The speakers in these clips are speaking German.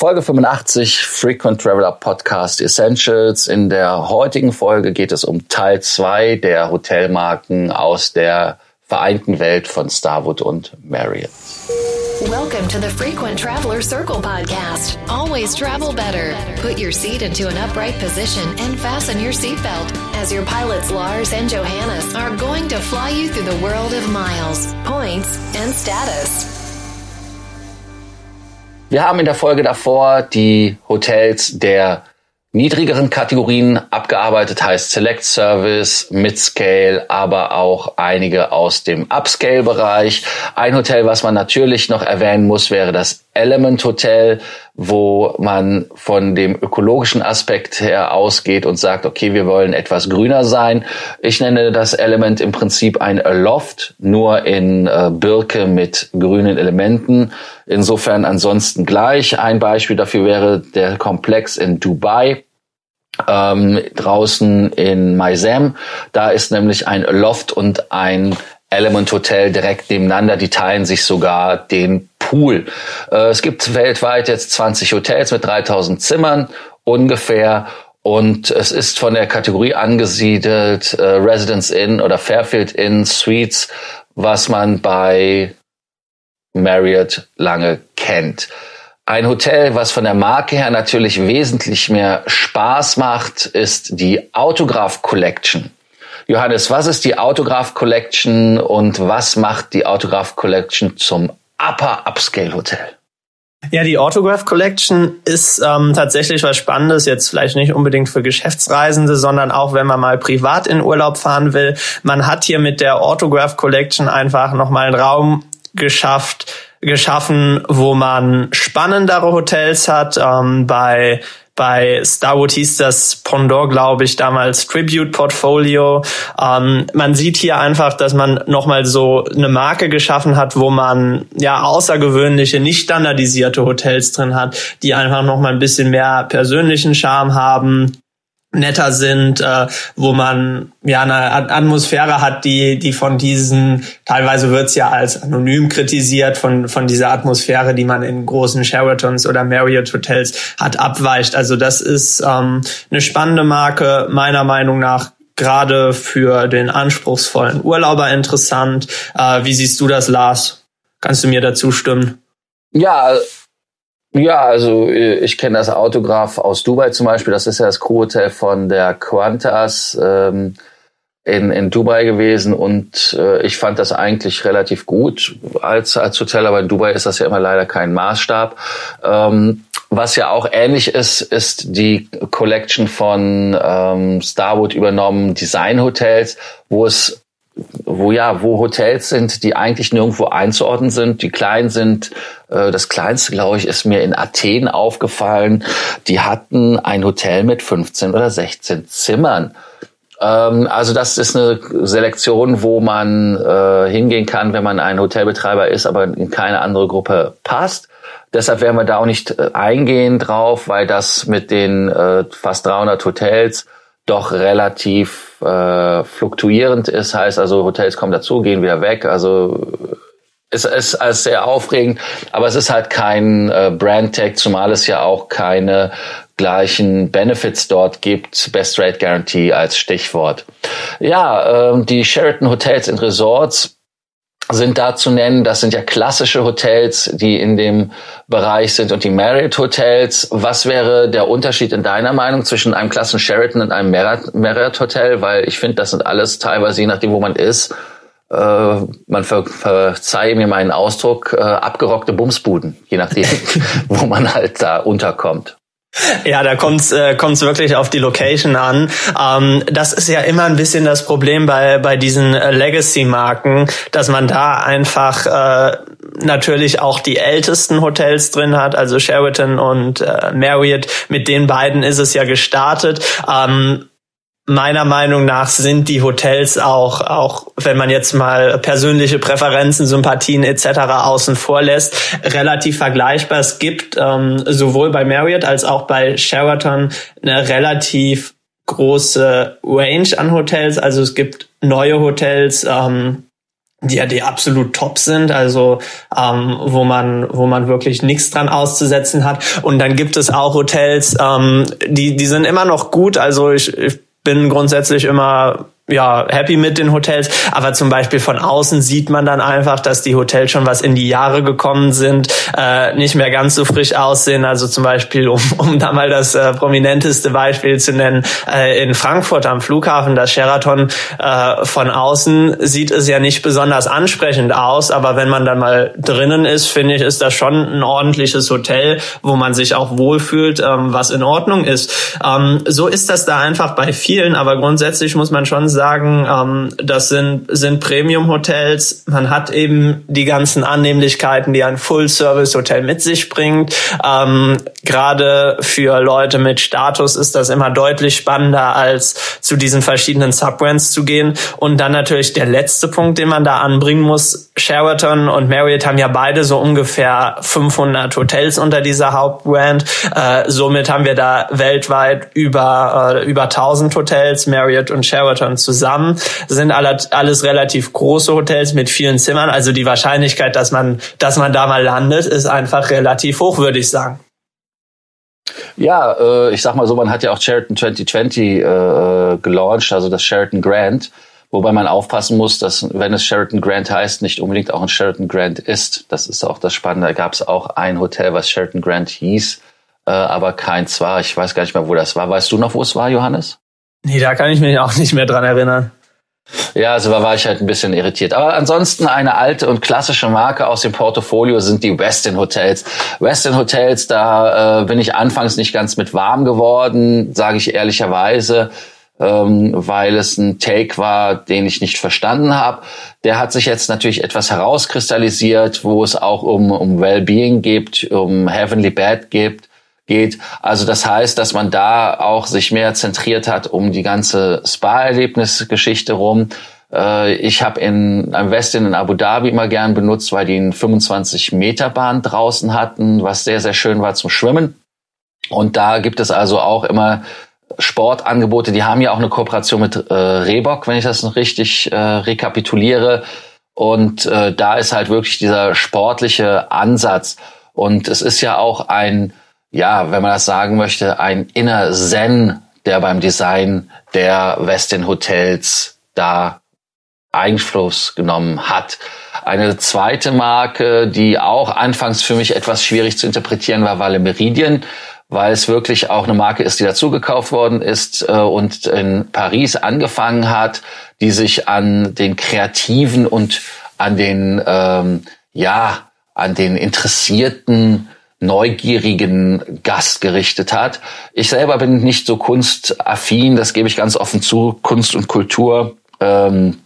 Folge 85 Frequent Traveler Podcast Essentials. In der heutigen Folge geht es um Teil 2 der Hotelmarken aus der vereinten Welt von Starwood und Marriott. Welcome to the Frequent Traveler Circle podcast. Always travel better. Put your seat into an upright position and fasten your seatbelt as your pilots Lars and Johannes are going to fly you through the world of miles, points, and status. Wir haben in der Folge davor die Hotels der niedrigeren Kategorien abgearbeitet, heißt Select Service, Midscale, aber auch einige aus dem Upscale-Bereich. Ein Hotel, was man natürlich noch erwähnen muss, wäre das Element Hotel, wo man von dem ökologischen Aspekt her ausgeht und sagt, okay, wir wollen etwas grüner sein. Ich nenne das Element im Prinzip ein Loft, nur in äh, Birke mit grünen Elementen. Insofern ansonsten gleich. Ein Beispiel dafür wäre der Komplex in Dubai. Ähm, draußen in Maizem. Da ist nämlich ein Loft und ein Element Hotel direkt nebeneinander. Die teilen sich sogar den Pool. Äh, es gibt weltweit jetzt 20 Hotels mit 3000 Zimmern ungefähr. Und es ist von der Kategorie angesiedelt äh, Residence Inn oder Fairfield Inn Suites, was man bei Marriott lange kennt. Ein Hotel, was von der Marke her natürlich wesentlich mehr Spaß macht, ist die Autograph Collection. Johannes, was ist die Autograph Collection und was macht die Autograph Collection zum Upper Upscale Hotel? Ja, die Autograph Collection ist ähm, tatsächlich was Spannendes, jetzt vielleicht nicht unbedingt für Geschäftsreisende, sondern auch wenn man mal privat in Urlaub fahren will. Man hat hier mit der Autograph Collection einfach nochmal einen Raum geschafft, geschaffen, wo man spannendere Hotels hat. Ähm, bei bei Starwood hieß das Pendant, glaube ich, damals Tribute Portfolio. Ähm, man sieht hier einfach, dass man nochmal so eine Marke geschaffen hat, wo man ja außergewöhnliche, nicht standardisierte Hotels drin hat, die einfach nochmal ein bisschen mehr persönlichen Charme haben, netter sind, äh, wo man ja eine Atmosphäre hat, die die von diesen teilweise wird's ja als anonym kritisiert von von dieser Atmosphäre, die man in großen Sheratons oder Marriott Hotels hat, abweicht. Also das ist ähm, eine spannende Marke meiner Meinung nach gerade für den anspruchsvollen Urlauber interessant. Äh, wie siehst du das, Lars? Kannst du mir dazu stimmen? Ja, ja, also äh, ich kenne das Autograph aus Dubai zum Beispiel. Das ist ja das Crewhotel von der Qantas ähm, in, in Dubai gewesen und äh, ich fand das eigentlich relativ gut als, als Hotel, aber in Dubai ist das ja immer leider kein Maßstab. Ähm, was ja auch ähnlich ist, ist die Collection von ähm, Starwood übernommen Design Hotels, wo es wo ja, wo Hotels sind, die eigentlich nirgendwo einzuordnen sind, die klein sind. Äh, das kleinste, glaube ich, ist mir in Athen aufgefallen. Die hatten ein Hotel mit 15 oder 16 Zimmern. Ähm, also das ist eine Selektion, wo man äh, hingehen kann, wenn man ein Hotelbetreiber ist, aber in keine andere Gruppe passt. Deshalb werden wir da auch nicht äh, eingehen drauf, weil das mit den fast 300 Hotels doch relativ äh, fluktuierend ist. Heißt also, Hotels kommen dazu, gehen wieder weg. Also es ist alles sehr aufregend, aber es ist halt kein äh, Brand-Tag, zumal es ja auch keine gleichen Benefits dort gibt. Best Rate Guarantee als Stichwort. Ja, äh, die Sheraton Hotels and Resorts sind da zu nennen. Das sind ja klassische Hotels, die in dem Bereich sind und die Marriott Hotels. Was wäre der Unterschied in deiner Meinung zwischen einem klassischen Sheraton und einem Marriott Hotel? Weil ich finde, das sind alles teilweise, je nachdem, wo man ist, äh, man ver verzeihe mir meinen Ausdruck, äh, abgerockte Bumsbuden, je nachdem, wo man halt da unterkommt. Ja, da kommt's äh, kommt's wirklich auf die Location an. Ähm, das ist ja immer ein bisschen das Problem bei bei diesen äh, Legacy-Marken, dass man da einfach äh, natürlich auch die ältesten Hotels drin hat, also Sheraton und äh, Marriott. Mit den beiden ist es ja gestartet. Ähm, meiner Meinung nach sind die Hotels auch, auch wenn man jetzt mal persönliche Präferenzen, Sympathien etc. außen vor lässt, relativ vergleichbar. Es gibt ähm, sowohl bei Marriott als auch bei Sheraton eine relativ große Range an Hotels. Also es gibt neue Hotels, ähm, die ja die absolut top sind, also ähm, wo man wo man wirklich nichts dran auszusetzen hat. Und dann gibt es auch Hotels, ähm, die die sind immer noch gut. Also ich, ich bin grundsätzlich immer ja, happy mit den Hotels. Aber zum Beispiel von außen sieht man dann einfach, dass die Hotels schon was in die Jahre gekommen sind, äh, nicht mehr ganz so frisch aussehen. Also zum Beispiel, um, um da mal das äh, prominenteste Beispiel zu nennen, äh, in Frankfurt am Flughafen, das Sheraton, äh, von außen sieht es ja nicht besonders ansprechend aus. Aber wenn man dann mal drinnen ist, finde ich, ist das schon ein ordentliches Hotel, wo man sich auch wohlfühlt, ähm, was in Ordnung ist. Ähm, so ist das da einfach bei vielen. Aber grundsätzlich muss man schon sagen, sagen, ähm, das sind, sind Premium-Hotels. Man hat eben die ganzen Annehmlichkeiten, die ein Full-Service-Hotel mit sich bringt. Ähm, Gerade für Leute mit Status ist das immer deutlich spannender, als zu diesen verschiedenen Subbrands zu gehen. Und dann natürlich der letzte Punkt, den man da anbringen muss. Sheraton und Marriott haben ja beide so ungefähr 500 Hotels unter dieser Hauptbrand. Äh, somit haben wir da weltweit über, äh, über 1000 Hotels, Marriott und Sheraton zusammen zusammen. Sind alle, alles relativ große Hotels mit vielen Zimmern. Also die Wahrscheinlichkeit, dass man, dass man da mal landet, ist einfach relativ hoch, würde ich sagen. Ja, äh, ich sag mal so, man hat ja auch Sheraton 2020 äh, gelauncht, also das Sheraton Grand, wobei man aufpassen muss, dass wenn es Sheraton Grand heißt, nicht unbedingt auch ein Sheraton Grand ist. Das ist auch das Spannende. Da gab es auch ein Hotel, was Sheraton Grand hieß, äh, aber keins war. Ich weiß gar nicht mehr, wo das war. Weißt du noch, wo es war, Johannes? Nee, da kann ich mich auch nicht mehr dran erinnern. Ja, also da war ich halt ein bisschen irritiert. Aber ansonsten eine alte und klassische Marke aus dem Portfolio sind die Westin Hotels. Westin Hotels, da äh, bin ich anfangs nicht ganz mit warm geworden, sage ich ehrlicherweise, ähm, weil es ein Take war, den ich nicht verstanden habe. Der hat sich jetzt natürlich etwas herauskristallisiert, wo es auch um, um Wellbeing geht, um Heavenly Bed geht geht. Also das heißt, dass man da auch sich mehr zentriert hat um die ganze Spa-Erlebnisgeschichte rum. Äh, ich habe in am Westin in Abu Dhabi immer gern benutzt, weil die einen 25 Meter Bahn draußen hatten, was sehr sehr schön war zum Schwimmen. Und da gibt es also auch immer Sportangebote. Die haben ja auch eine Kooperation mit äh, Reebok, wenn ich das noch richtig äh, rekapituliere. Und äh, da ist halt wirklich dieser sportliche Ansatz. Und es ist ja auch ein ja, wenn man das sagen möchte, ein inner Zen, der beim Design der Westin Hotels da Einfluss genommen hat. Eine zweite Marke, die auch anfangs für mich etwas schwierig zu interpretieren war, war Le Meridien, weil es wirklich auch eine Marke ist, die dazugekauft worden ist äh, und in Paris angefangen hat, die sich an den Kreativen und an den, ähm, ja, an den interessierten neugierigen Gast gerichtet hat. Ich selber bin nicht so kunstaffin, das gebe ich ganz offen zu. Kunst und Kultur, ähm,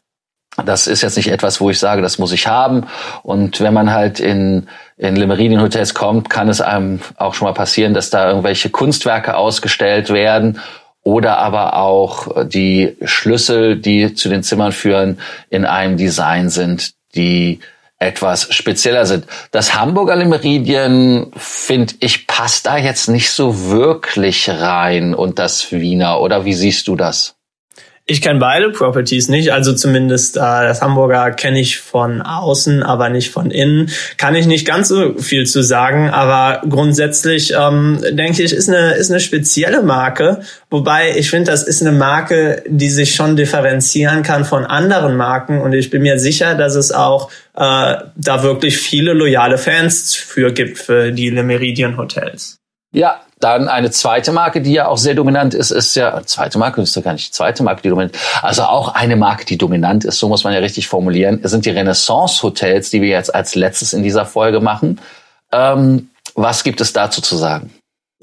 das ist jetzt nicht etwas, wo ich sage, das muss ich haben. Und wenn man halt in, in Limeridien Hotels kommt, kann es einem auch schon mal passieren, dass da irgendwelche Kunstwerke ausgestellt werden oder aber auch die Schlüssel, die zu den Zimmern führen, in einem Design sind, die etwas spezieller sind. Das Hamburger Limeridien, finde ich, passt da jetzt nicht so wirklich rein und das Wiener. Oder wie siehst du das? Ich kenne beide Properties nicht, also zumindest äh, das Hamburger kenne ich von außen, aber nicht von innen. Kann ich nicht ganz so viel zu sagen, aber grundsätzlich ähm, denke ich, ist eine ist eine spezielle Marke, wobei ich finde, das ist eine Marke, die sich schon differenzieren kann von anderen Marken und ich bin mir sicher, dass es auch äh, da wirklich viele loyale Fans für gibt für die Le Meridien Hotels. Ja, dann eine zweite Marke, die ja auch sehr dominant ist, ist ja, zweite Marke ist ja gar nicht zweite Marke, die dominant Also auch eine Marke, die dominant ist, so muss man ja richtig formulieren, sind die Renaissance Hotels, die wir jetzt als letztes in dieser Folge machen. Ähm, was gibt es dazu zu sagen?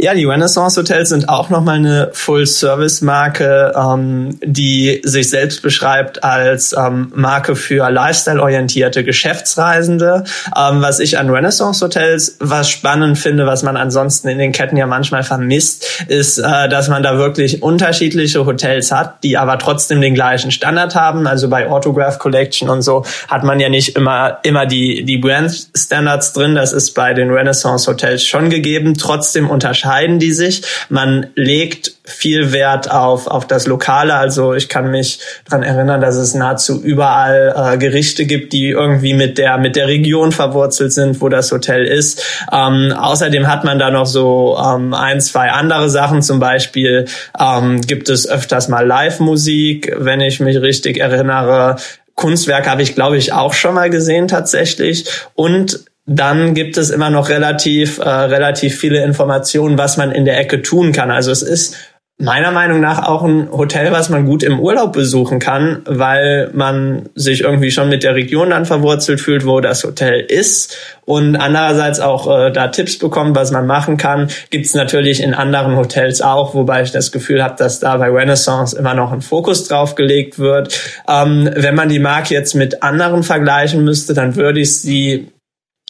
Ja, die Renaissance Hotels sind auch nochmal eine Full-Service-Marke, ähm, die sich selbst beschreibt als ähm, Marke für Lifestyle-orientierte Geschäftsreisende. Ähm, was ich an Renaissance Hotels was spannend finde, was man ansonsten in den Ketten ja manchmal vermisst, ist, äh, dass man da wirklich unterschiedliche Hotels hat, die aber trotzdem den gleichen Standard haben. Also bei Autograph Collection und so hat man ja nicht immer, immer die, die Brand Standards drin. Das ist bei den Renaissance Hotels schon gegeben. Trotzdem unterscheiden unterscheiden die sich. Man legt viel Wert auf, auf das Lokale. Also ich kann mich dran erinnern, dass es nahezu überall äh, Gerichte gibt, die irgendwie mit der, mit der Region verwurzelt sind, wo das Hotel ist. Ähm, außerdem hat man da noch so ähm, ein, zwei andere Sachen. Zum Beispiel ähm, gibt es öfters mal Live-Musik, wenn ich mich richtig erinnere. Kunstwerk habe ich, glaube ich, auch schon mal gesehen tatsächlich. Und dann gibt es immer noch relativ, äh, relativ viele Informationen, was man in der Ecke tun kann. Also es ist meiner Meinung nach auch ein Hotel, was man gut im Urlaub besuchen kann, weil man sich irgendwie schon mit der Region dann verwurzelt fühlt, wo das Hotel ist und andererseits auch äh, da Tipps bekommt, was man machen kann. Gibt's natürlich in anderen Hotels auch, wobei ich das Gefühl habe, dass da bei Renaissance immer noch ein Fokus drauf gelegt wird. Ähm, wenn man die Marke jetzt mit anderen vergleichen müsste, dann würde ich sie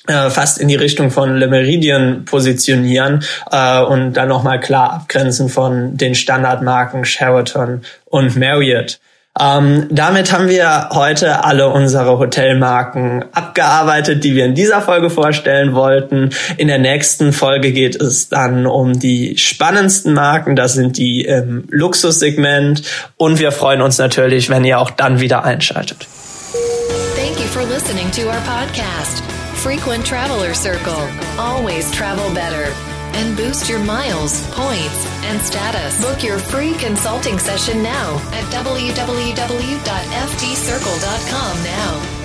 fast in die Richtung von Le Meridien positionieren äh, und dann nochmal klar abgrenzen von den Standardmarken Sheraton und Marriott. Ähm, damit haben wir heute alle unsere Hotelmarken abgearbeitet, die wir in dieser Folge vorstellen wollten. In der nächsten Folge geht es dann um die spannendsten Marken. Das sind die im Luxussegment. Und wir freuen uns natürlich, wenn ihr auch dann wieder einschaltet. Thank you for listening to our podcast. Frequent Traveler Circle. Always travel better. And boost your miles, points, and status. Book your free consulting session now at www.ftcircle.com now.